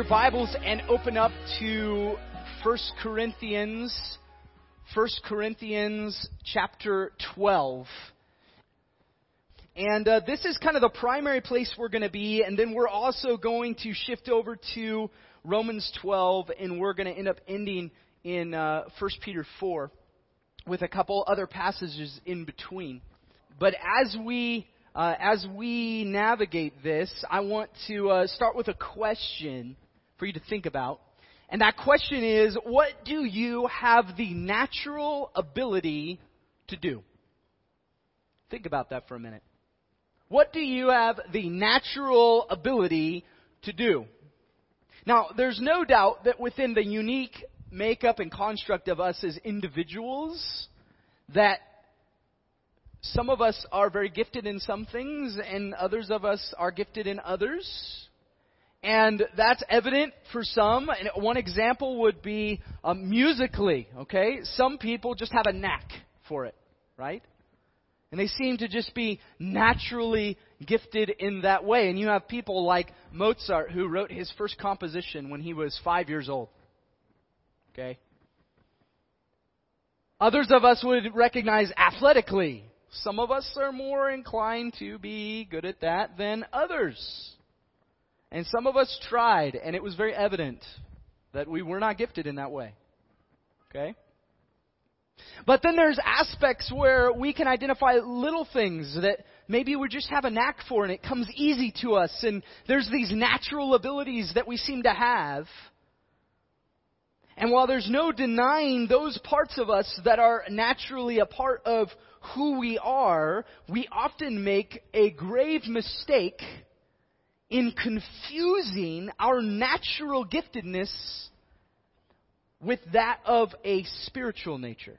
Your Bibles and open up to 1 Corinthians, 1 Corinthians chapter 12. And uh, this is kind of the primary place we're going to be, and then we're also going to shift over to Romans 12, and we're going to end up ending in uh, 1 Peter 4 with a couple other passages in between. But as we uh, as we navigate this, I want to uh, start with a question for you to think about. And that question is what do you have the natural ability to do? Think about that for a minute. What do you have the natural ability to do? Now, there's no doubt that within the unique makeup and construct of us as individuals, that some of us are very gifted in some things, and others of us are gifted in others. And that's evident for some. And one example would be um, musically, okay? Some people just have a knack for it, right? And they seem to just be naturally gifted in that way. And you have people like Mozart who wrote his first composition when he was five years old. Okay? Others of us would recognize athletically. Some of us are more inclined to be good at that than others. And some of us tried, and it was very evident that we were not gifted in that way. Okay? But then there's aspects where we can identify little things that maybe we just have a knack for and it comes easy to us and there's these natural abilities that we seem to have. And while there's no denying those parts of us that are naturally a part of who we are, we often make a grave mistake in confusing our natural giftedness with that of a spiritual nature.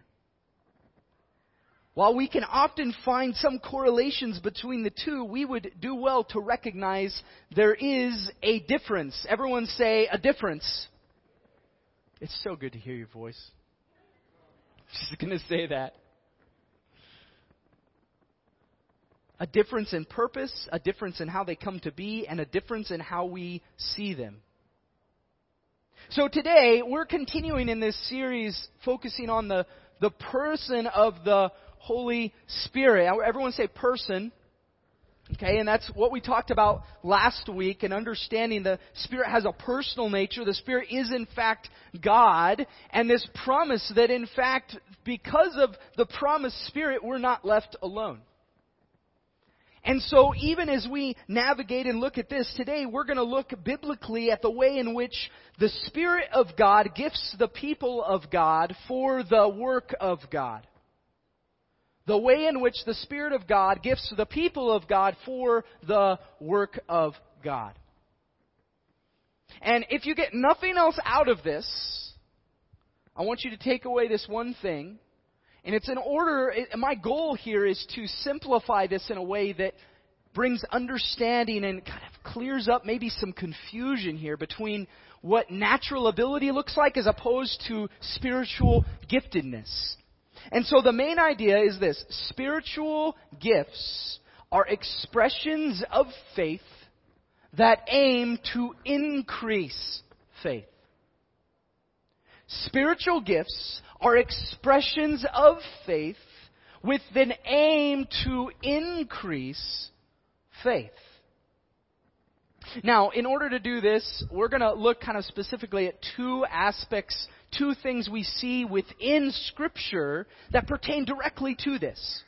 While we can often find some correlations between the two, we would do well to recognize there is a difference. Everyone say a difference. It's so good to hear your voice. Just going to say that. A difference in purpose, a difference in how they come to be, and a difference in how we see them. So today, we're continuing in this series focusing on the, the person of the Holy Spirit. Everyone say person. Okay, and that's what we talked about last week and understanding the Spirit has a personal nature. The Spirit is in fact God, and this promise that in fact, because of the promised Spirit, we're not left alone. And so even as we navigate and look at this today, we're going to look biblically at the way in which the Spirit of God gifts the people of God for the work of God. The way in which the Spirit of God gifts the people of God for the work of God. And if you get nothing else out of this, I want you to take away this one thing and it's in order, my goal here is to simplify this in a way that brings understanding and kind of clears up maybe some confusion here between what natural ability looks like as opposed to spiritual giftedness. And so the main idea is this spiritual gifts are expressions of faith that aim to increase faith. Spiritual gifts are expressions of faith with an aim to increase faith. Now, in order to do this, we're going to look kind of specifically at two aspects, two things we see within Scripture that pertain directly to this.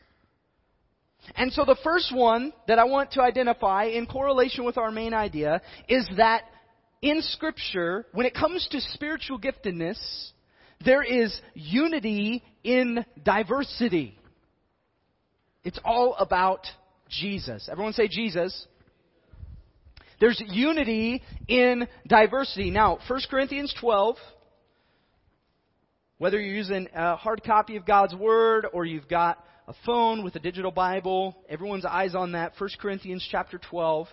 And so the first one that I want to identify in correlation with our main idea is that in Scripture, when it comes to spiritual giftedness, there is unity in diversity. It's all about Jesus. Everyone say Jesus. There's unity in diversity. Now, 1 Corinthians 12, whether you're using a hard copy of God's Word or you've got a phone with a digital Bible, everyone's eyes on that. 1 Corinthians chapter 12.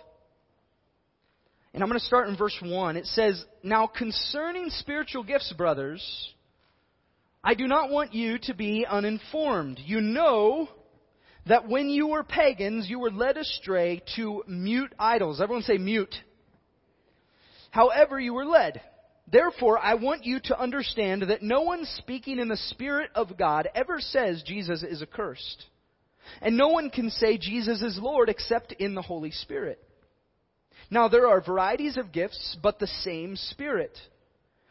And I'm going to start in verse 1. It says, Now concerning spiritual gifts, brothers, I do not want you to be uninformed. You know that when you were pagans, you were led astray to mute idols. Everyone say mute. However, you were led. Therefore, I want you to understand that no one speaking in the Spirit of God ever says Jesus is accursed. And no one can say Jesus is Lord except in the Holy Spirit. Now, there are varieties of gifts, but the same Spirit.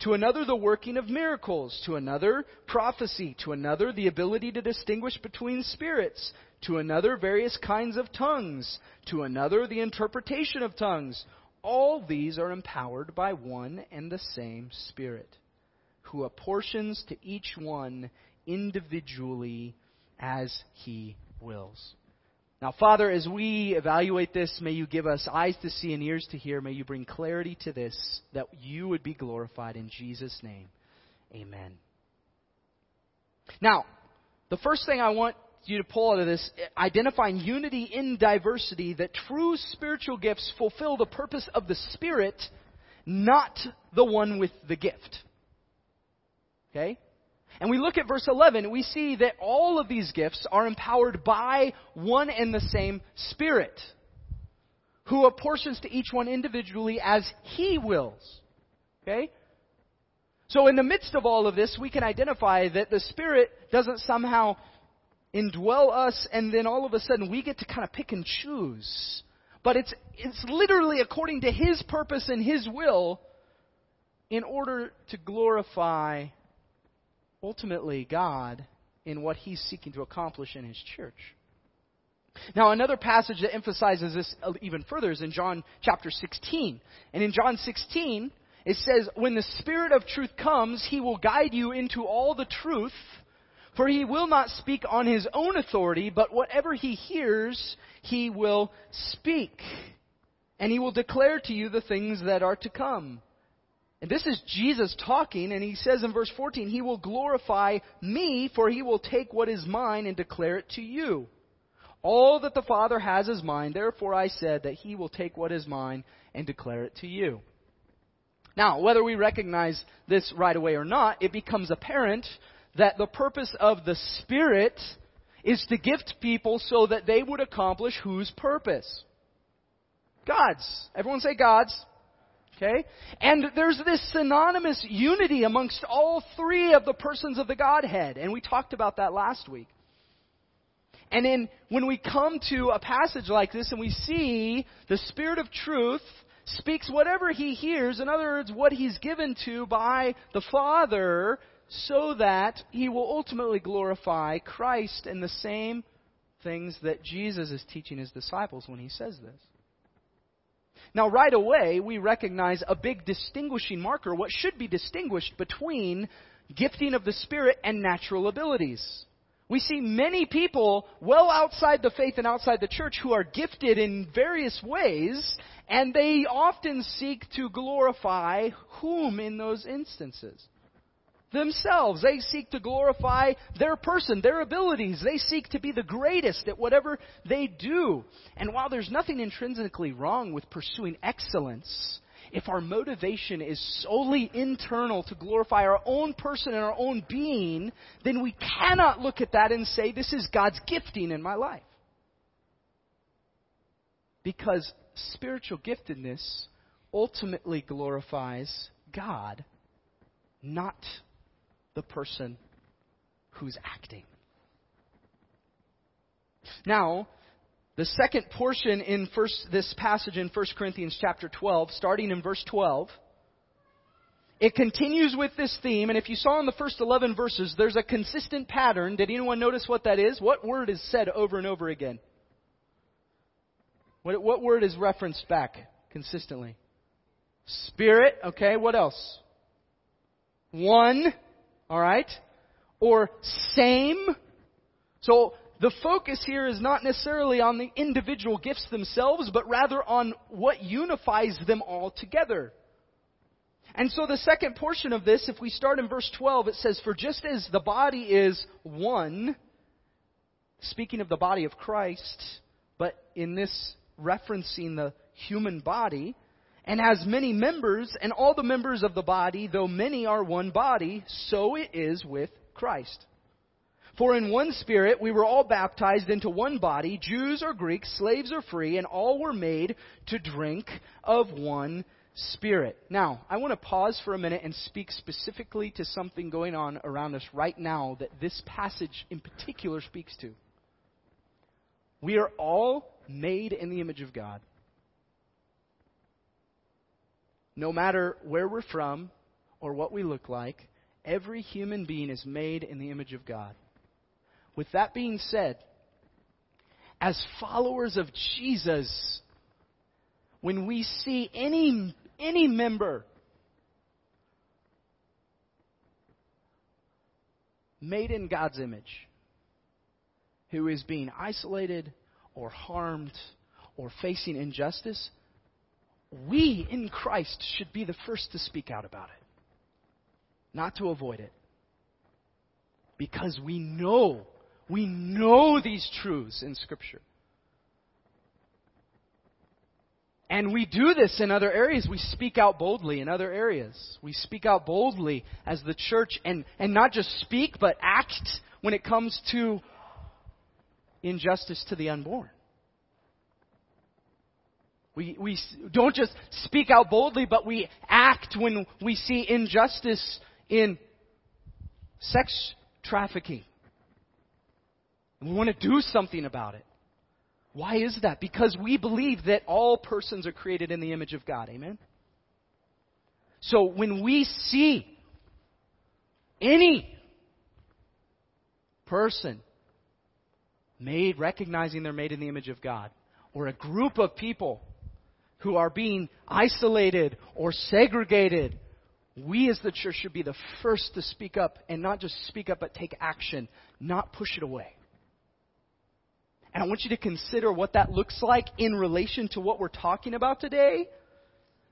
to another, the working of miracles. To another, prophecy. To another, the ability to distinguish between spirits. To another, various kinds of tongues. To another, the interpretation of tongues. All these are empowered by one and the same Spirit, who apportions to each one individually as he wills. Now, Father, as we evaluate this, may you give us eyes to see and ears to hear. May you bring clarity to this, that you would be glorified in Jesus' name. Amen. Now, the first thing I want you to pull out of this, identifying unity in diversity, that true spiritual gifts fulfill the purpose of the Spirit, not the one with the gift. Okay? And we look at verse 11, we see that all of these gifts are empowered by one and the same Spirit, who apportions to each one individually as He wills. Okay? So in the midst of all of this, we can identify that the Spirit doesn't somehow indwell us and then all of a sudden we get to kind of pick and choose. But it's, it's literally according to His purpose and His will in order to glorify ultimately God in what he's seeking to accomplish in his church. Now, another passage that emphasizes this even further is in John chapter 16. And in John 16, it says, When the Spirit of truth comes, he will guide you into all the truth, for he will not speak on his own authority, but whatever he hears, he will speak. And he will declare to you the things that are to come. And this is Jesus talking, and he says in verse 14, He will glorify me, for he will take what is mine and declare it to you. All that the Father has is mine, therefore I said that he will take what is mine and declare it to you. Now, whether we recognize this right away or not, it becomes apparent that the purpose of the Spirit is to gift people so that they would accomplish whose purpose? God's. Everyone say God's. Okay? And there's this synonymous unity amongst all three of the persons of the Godhead. And we talked about that last week. And then when we come to a passage like this and we see the Spirit of truth speaks whatever he hears, in other words, what he's given to by the Father, so that he will ultimately glorify Christ in the same things that Jesus is teaching his disciples when he says this. Now, right away, we recognize a big distinguishing marker, what should be distinguished between gifting of the Spirit and natural abilities. We see many people well outside the faith and outside the church who are gifted in various ways, and they often seek to glorify whom in those instances? Themselves. They seek to glorify their person, their abilities. They seek to be the greatest at whatever they do. And while there's nothing intrinsically wrong with pursuing excellence, if our motivation is solely internal to glorify our own person and our own being, then we cannot look at that and say, this is God's gifting in my life. Because spiritual giftedness ultimately glorifies God, not the person who's acting. Now, The second portion in first, this passage in 1 Corinthians chapter 12, starting in verse 12, it continues with this theme, and if you saw in the first 11 verses, there's a consistent pattern. Did anyone notice what that is? What word is said over and over again? What, what word is referenced back consistently? Spirit, okay, what else? One, alright? Or same. So the focus here is not necessarily on the individual gifts themselves, but rather on what unifies them all together. And so the second portion of this, if we start in verse 12, it says, For just as the body is one, speaking of the body of Christ, but in this referencing the human body, and has many members, and all the members of the body, though many are one body, so it is with Christ. For in one spirit we were all baptized into one body, Jews or Greeks, slaves or free, and all were made to drink of one spirit. Now, I want to pause for a minute and speak specifically to something going on around us right now that this passage in particular speaks to. We are all made in the image of God. No matter where we're from or what we look like, every human being is made in the image of God. With that being said, as followers of Jesus, when we see any, any member made in God's image who is being isolated or harmed or facing injustice, we in Christ should be the first to speak out about it, not to avoid it. Because we know we know these truths in Scripture. And we do this in other areas. We speak out boldly in other areas. We speak out boldly as the church and, and not just speak, but act when it comes to injustice to the unborn. We, we don't just speak out boldly, but we act when we see injustice in sex trafficking. And we want to do something about it. Why is that? Because we believe that all persons are created in the image of God. Amen? So when we see any person made, recognizing they're made in the image of God, or a group of people who are being isolated or segregated, we as the church should be the first to speak up and not just speak up but take action, not push it away. And I want you to consider what that looks like in relation to what we're talking about today.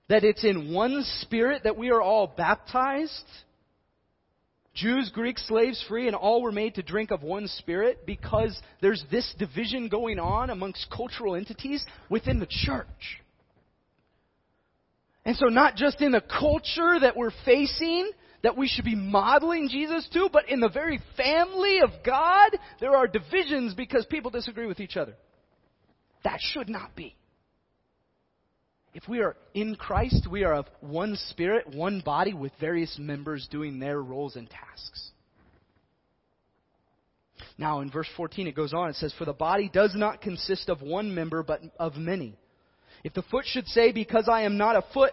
That it's in one spirit that we are all baptized. Jews, Greeks, slaves, free, and all were made to drink of one spirit because there's this division going on amongst cultural entities within the church. And so not just in the culture that we're facing, that we should be modeling Jesus to, but in the very family of God, there are divisions because people disagree with each other. That should not be. If we are in Christ, we are of one spirit, one body, with various members doing their roles and tasks. Now, in verse 14, it goes on. It says, For the body does not consist of one member, but of many. If the foot should say, Because I am not a foot,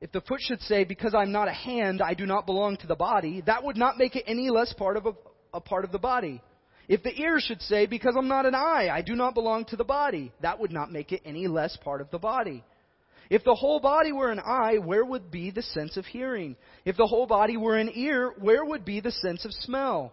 if the foot should say, Because I'm not a hand, I do not belong to the body, that would not make it any less part of a, a part of the body. If the ear should say, Because I'm not an eye, I do not belong to the body, that would not make it any less part of the body. If the whole body were an eye, where would be the sense of hearing? If the whole body were an ear, where would be the sense of smell?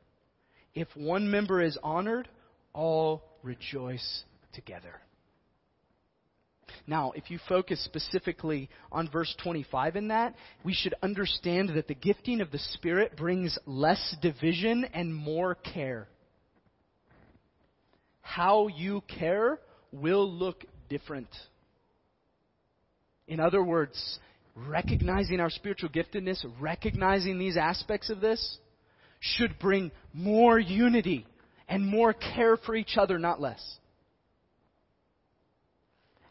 If one member is honored, all rejoice together. Now, if you focus specifically on verse 25 in that, we should understand that the gifting of the Spirit brings less division and more care. How you care will look different. In other words, recognizing our spiritual giftedness, recognizing these aspects of this, should bring more unity and more care for each other, not less.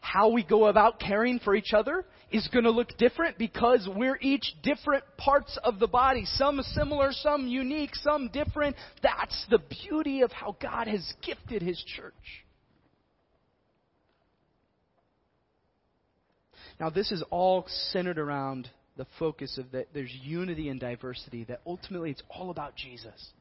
How we go about caring for each other is going to look different because we're each different parts of the body. Some similar, some unique, some different. That's the beauty of how God has gifted His church. Now, this is all centered around the focus of that there's unity and diversity, that ultimately it's all about Jesus.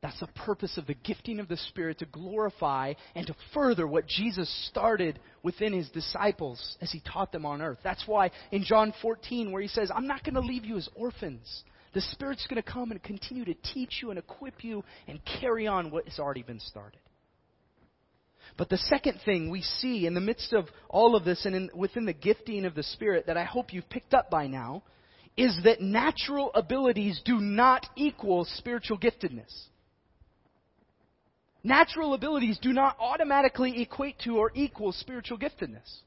That's the purpose of the gifting of the Spirit to glorify and to further what Jesus started within his disciples as he taught them on earth. That's why in John 14, where he says, I'm not going to leave you as orphans. The Spirit's going to come and continue to teach you and equip you and carry on what has already been started. But the second thing we see in the midst of all of this and in, within the gifting of the Spirit that I hope you've picked up by now is that natural abilities do not equal spiritual giftedness. Natural abilities do not automatically equate to or equal spiritual giftedness.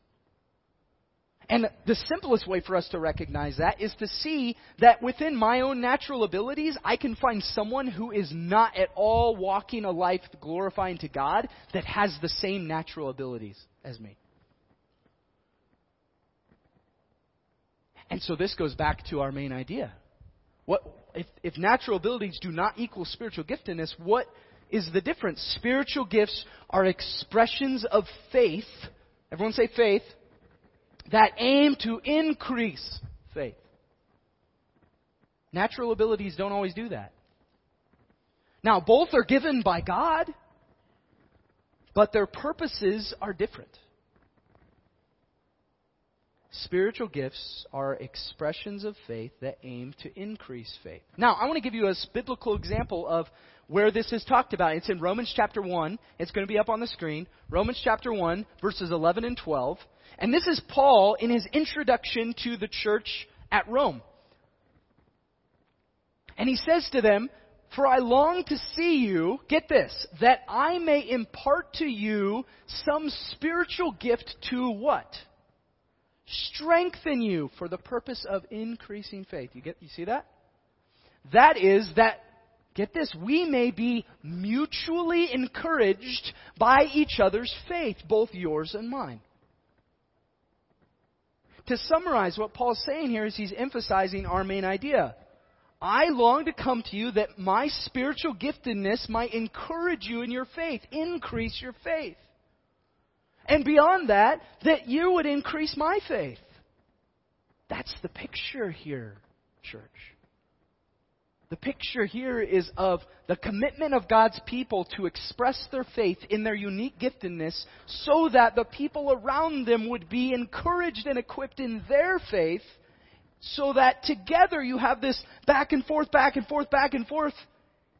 And the simplest way for us to recognize that is to see that within my own natural abilities, I can find someone who is not at all walking a life glorifying to God that has the same natural abilities as me. And so this goes back to our main idea. What, if, if natural abilities do not equal spiritual giftedness, what is the difference? Spiritual gifts are expressions of faith. Everyone say faith that aim to increase faith. Natural abilities don't always do that. Now, both are given by God, but their purposes are different. Spiritual gifts are expressions of faith that aim to increase faith. Now, I want to give you a biblical example of where this is talked about. It's in Romans chapter 1. It's going to be up on the screen. Romans chapter 1, verses 11 and 12. And this is Paul in his introduction to the church at Rome. And he says to them, For I long to see you, get this, that I may impart to you some spiritual gift to what? Strengthen you for the purpose of increasing faith. You get you see that? That is that get this, we may be mutually encouraged by each other's faith, both yours and mine to summarize what Paul's saying here is he's emphasizing our main idea. I long to come to you that my spiritual giftedness might encourage you in your faith, increase your faith. And beyond that, that you would increase my faith. That's the picture here, church. The picture here is of the commitment of God's people to express their faith in their unique giftedness so that the people around them would be encouraged and equipped in their faith so that together you have this back and forth, back and forth, back and forth,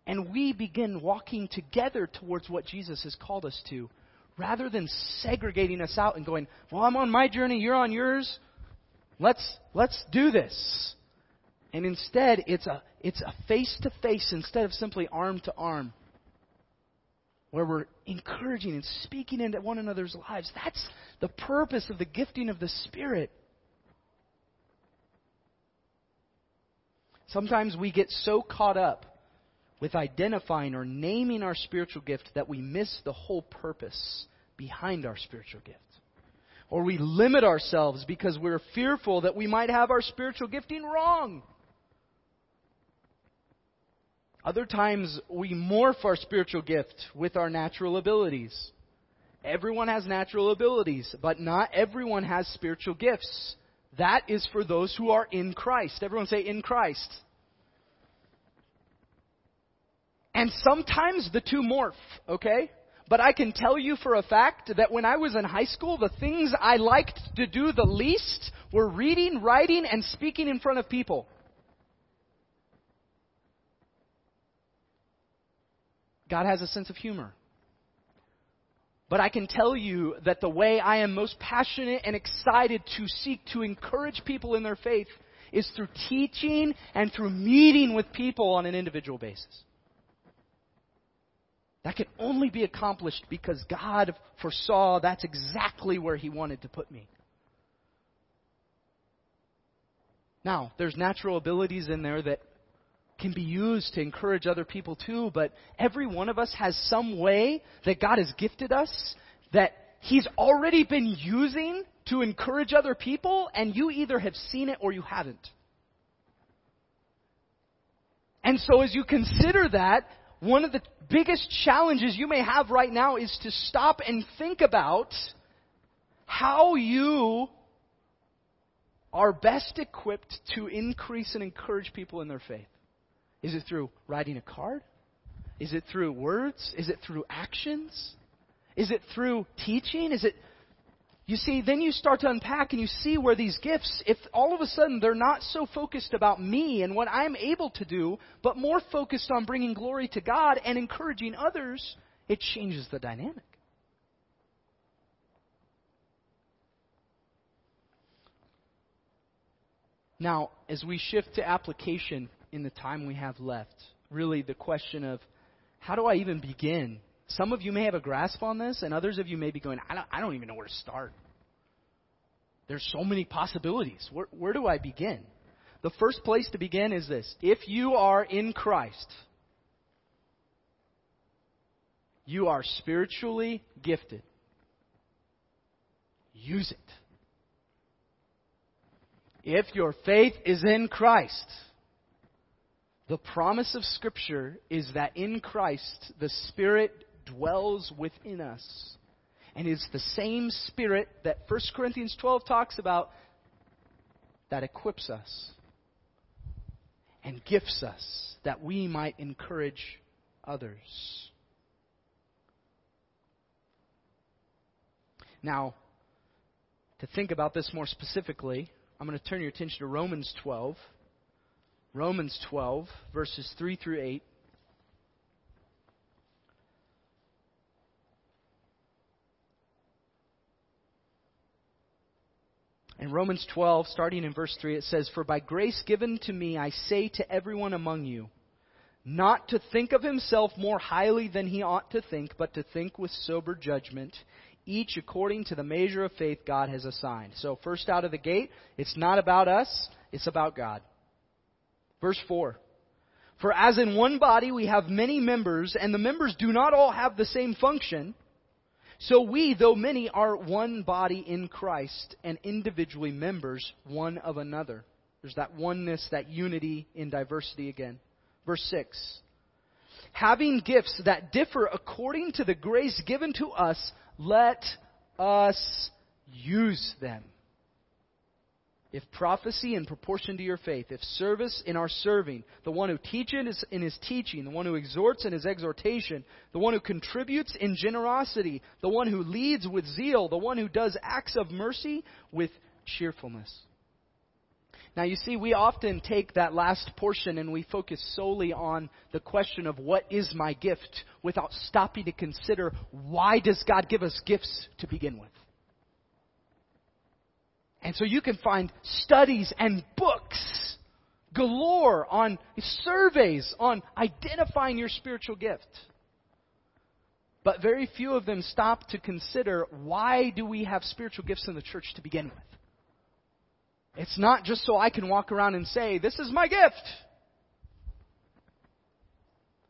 and we begin walking together towards what Jesus has called us to rather than segregating us out and going, well, I'm on my journey, you're on yours. Let's, let's do this. And instead, it's a, it's a face to face instead of simply arm to arm. Where we're encouraging and speaking into one another's lives. That's the purpose of the gifting of the Spirit. Sometimes we get so caught up with identifying or naming our spiritual gift that we miss the whole purpose behind our spiritual gift. Or we limit ourselves because we're fearful that we might have our spiritual gifting wrong. Other times, we morph our spiritual gift with our natural abilities. Everyone has natural abilities, but not everyone has spiritual gifts. That is for those who are in Christ. Everyone say, in Christ. And sometimes the two morph, okay? But I can tell you for a fact that when I was in high school, the things I liked to do the least were reading, writing, and speaking in front of people. God has a sense of humor. But I can tell you that the way I am most passionate and excited to seek to encourage people in their faith is through teaching and through meeting with people on an individual basis. That can only be accomplished because God foresaw that's exactly where He wanted to put me. Now, there's natural abilities in there that can be used to encourage other people too, but every one of us has some way that God has gifted us that He's already been using to encourage other people, and you either have seen it or you haven't. And so, as you consider that, one of the biggest challenges you may have right now is to stop and think about how you are best equipped to increase and encourage people in their faith. Is it through writing a card? Is it through words? Is it through actions? Is it through teaching? Is it you see, then you start to unpack and you see where these gifts, if all of a sudden they're not so focused about me and what I'm able to do, but more focused on bringing glory to God and encouraging others, it changes the dynamic. Now, as we shift to application in the time we have left, really the question of how do I even begin? Some of you may have a grasp on this, and others of you may be going, I don't, I don't even know where to start. There's so many possibilities. Where, where do I begin? The first place to begin is this if you are in Christ, you are spiritually gifted. Use it. If your faith is in Christ, the promise of Scripture is that in Christ the Spirit dwells within us. And it's the same Spirit that 1 Corinthians 12 talks about that equips us and gifts us that we might encourage others. Now, to think about this more specifically, I'm going to turn your attention to Romans 12. Romans 12, verses 3 through 8. In Romans 12, starting in verse 3, it says, For by grace given to me, I say to everyone among you, not to think of himself more highly than he ought to think, but to think with sober judgment, each according to the measure of faith God has assigned. So, first out of the gate, it's not about us, it's about God. Verse 4 For as in one body we have many members, and the members do not all have the same function, so we, though many, are one body in Christ, and individually members one of another. There's that oneness, that unity in diversity again. Verse 6 Having gifts that differ according to the grace given to us, let us use them. If prophecy in proportion to your faith, if service in our serving, the one who teaches in his teaching, the one who exhorts in his exhortation, the one who contributes in generosity, the one who leads with zeal, the one who does acts of mercy with cheerfulness. Now, you see, we often take that last portion and we focus solely on the question of what is my gift without stopping to consider why does God give us gifts to begin with? And so you can find studies and books galore on surveys on identifying your spiritual gift. But very few of them stop to consider why do we have spiritual gifts in the church to begin with? It's not just so I can walk around and say, this is my gift.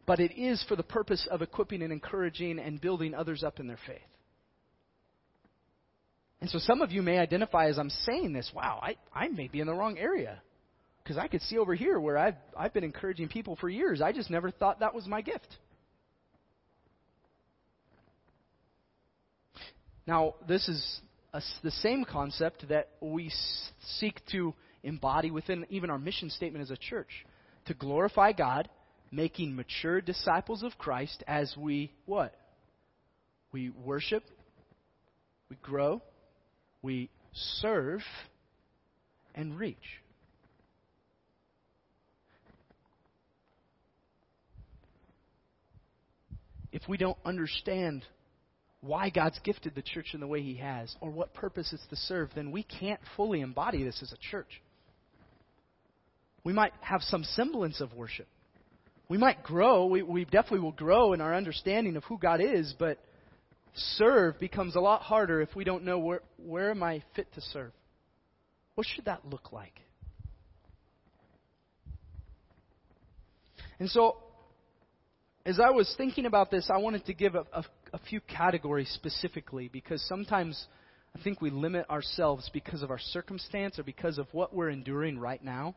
But it is for the purpose of equipping and encouraging and building others up in their faith. And so some of you may identify as I'm saying this, wow, I, I may be in the wrong area. Because I could see over here where I've, I've been encouraging people for years. I just never thought that was my gift. Now, this is a, the same concept that we seek to embody within even our mission statement as a church to glorify God making mature disciples of Christ as we what? We worship, we grow, we serve, and reach. If we don't understand why God's gifted the church in the way He has, or what purpose it's to serve, then we can't fully embody this as a church. We might have some semblance of worship. We might grow. We, we definitely will grow in our understanding of who God is, but serve becomes a lot harder if we don't know where, where am I fit to serve? What should that look like? And so, as I was thinking about this, I wanted to give a, a, a few categories specifically because sometimes I think we limit ourselves because of our circumstance or because of what we're enduring right now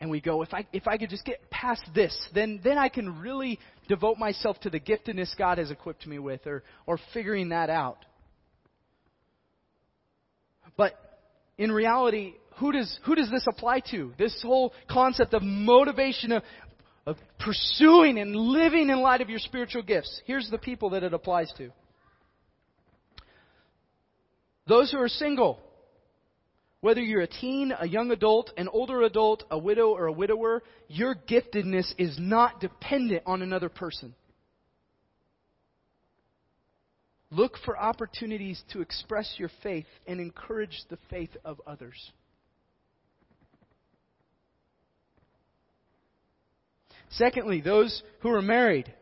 and we go, if I, if I could just get past this, then, then I can really devote myself to the giftedness God has equipped me with or, or figuring that out. But in reality, who does, who does this apply to? This whole concept of motivation, of, of pursuing and living in light of your spiritual gifts. Here's the people that it applies to. Those who are single, whether you're a teen, a young adult, an older adult, a widow, or a widower, your giftedness is not dependent on another person. Look for opportunities to express your faith and encourage the faith of others. Secondly, those who are married.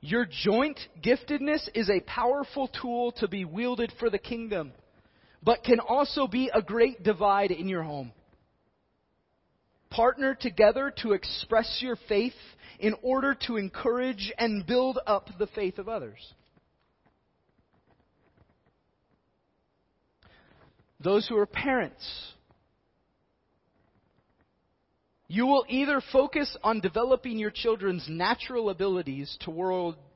Your joint giftedness is a powerful tool to be wielded for the kingdom but can also be a great divide in your home. Partner together to express your faith in order to encourage and build up the faith of others. Those who are parents, you will either focus on developing your children's natural abilities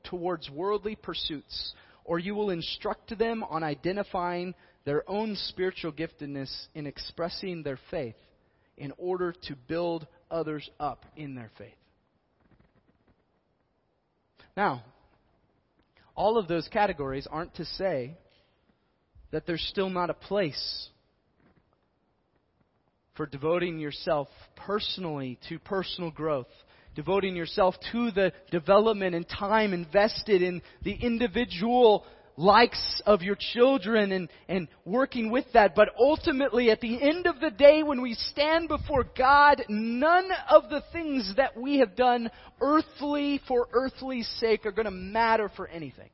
towards worldly pursuits, or you will instruct them on identifying their own spiritual giftedness in expressing their faith in order to build others up in their faith. Now, all of those categories aren't to say that there's still not a place for devoting yourself personally to personal growth, devoting yourself to the development and time invested in the individual likes of your children and, and working with that. But ultimately, at the end of the day, when we stand before God, none of the things that we have done earthly for earthly sake are going to matter for anything.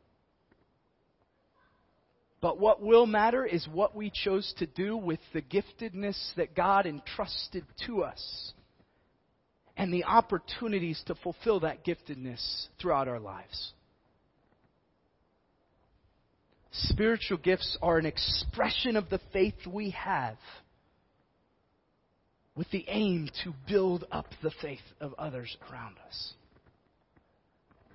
But what will matter is what we chose to do with the giftedness that God entrusted to us and the opportunities to fulfill that giftedness throughout our lives. Spiritual gifts are an expression of the faith we have with the aim to build up the faith of others around us.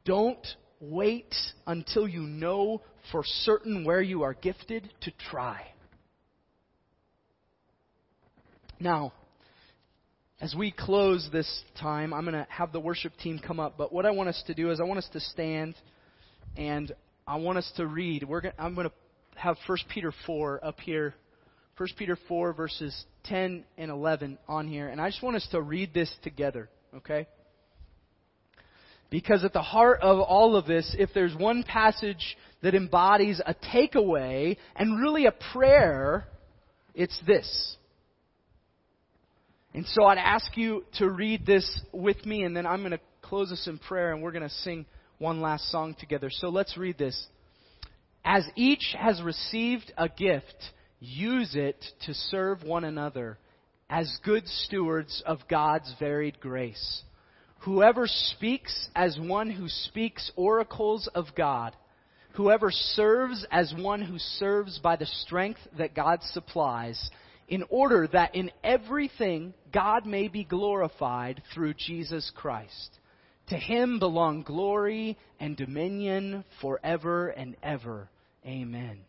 Don't wait until you know for certain where you are gifted to try. Now, as we close this time, I'm going to have the worship team come up. But what I want us to do is I want us to stand and I want us to read. We're gonna, I'm going to have 1 Peter 4 up here. 1 Peter 4, verses 10 and 11 on here. And I just want us to read this together, okay? Because at the heart of all of this, if there's one passage that embodies a takeaway and really a prayer, it's this. And so I'd ask you to read this with me, and then I'm going to close us in prayer, and we're going to sing one last song together. So let's read this. As each has received a gift, use it to serve one another as good stewards of God's varied grace. Whoever speaks as one who speaks oracles of God, whoever serves as one who serves by the strength that God supplies, in order that in everything God may be glorified through Jesus Christ. To him belong glory and dominion forever and ever. Amen.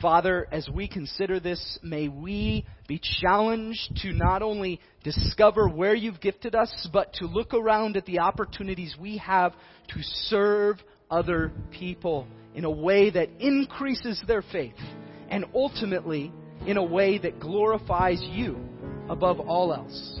Father, as we consider this, may we be challenged to not only discover where you've gifted us, but to look around at the opportunities we have to serve other people in a way that increases their faith and ultimately in a way that glorifies you above all else.